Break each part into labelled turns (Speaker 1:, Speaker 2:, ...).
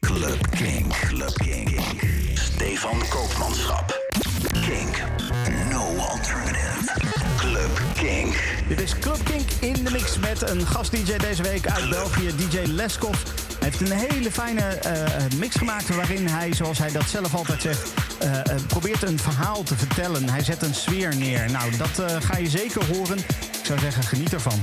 Speaker 1: Club Kink. Club Kink. Stefan Koopmanschap. Kink. No alternative. Club Kink.
Speaker 2: Dit is Club Kink in de mix met een gast-DJ deze week uit België, DJ Leskov. Hij heeft een hele fijne eh, mix gemaakt waarin hij, zoals hij dat zelf altijd zegt, eh, eh, probeert een verhaal te vertellen. Hij zet een sfeer neer. Nou, dat ga je zeker horen. Ik zou zeggen, geniet ervan.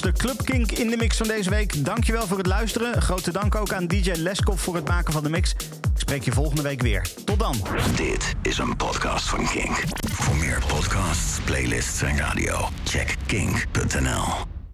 Speaker 2: Was de Club Kink in de mix van deze week. Dankjewel voor het luisteren. Grote dank ook aan DJ Leskop voor het maken van de mix. Ik spreek je volgende week weer. Tot dan.
Speaker 1: Dit is een podcast van Kink. Voor meer podcasts, playlists en radio, check kink.nl.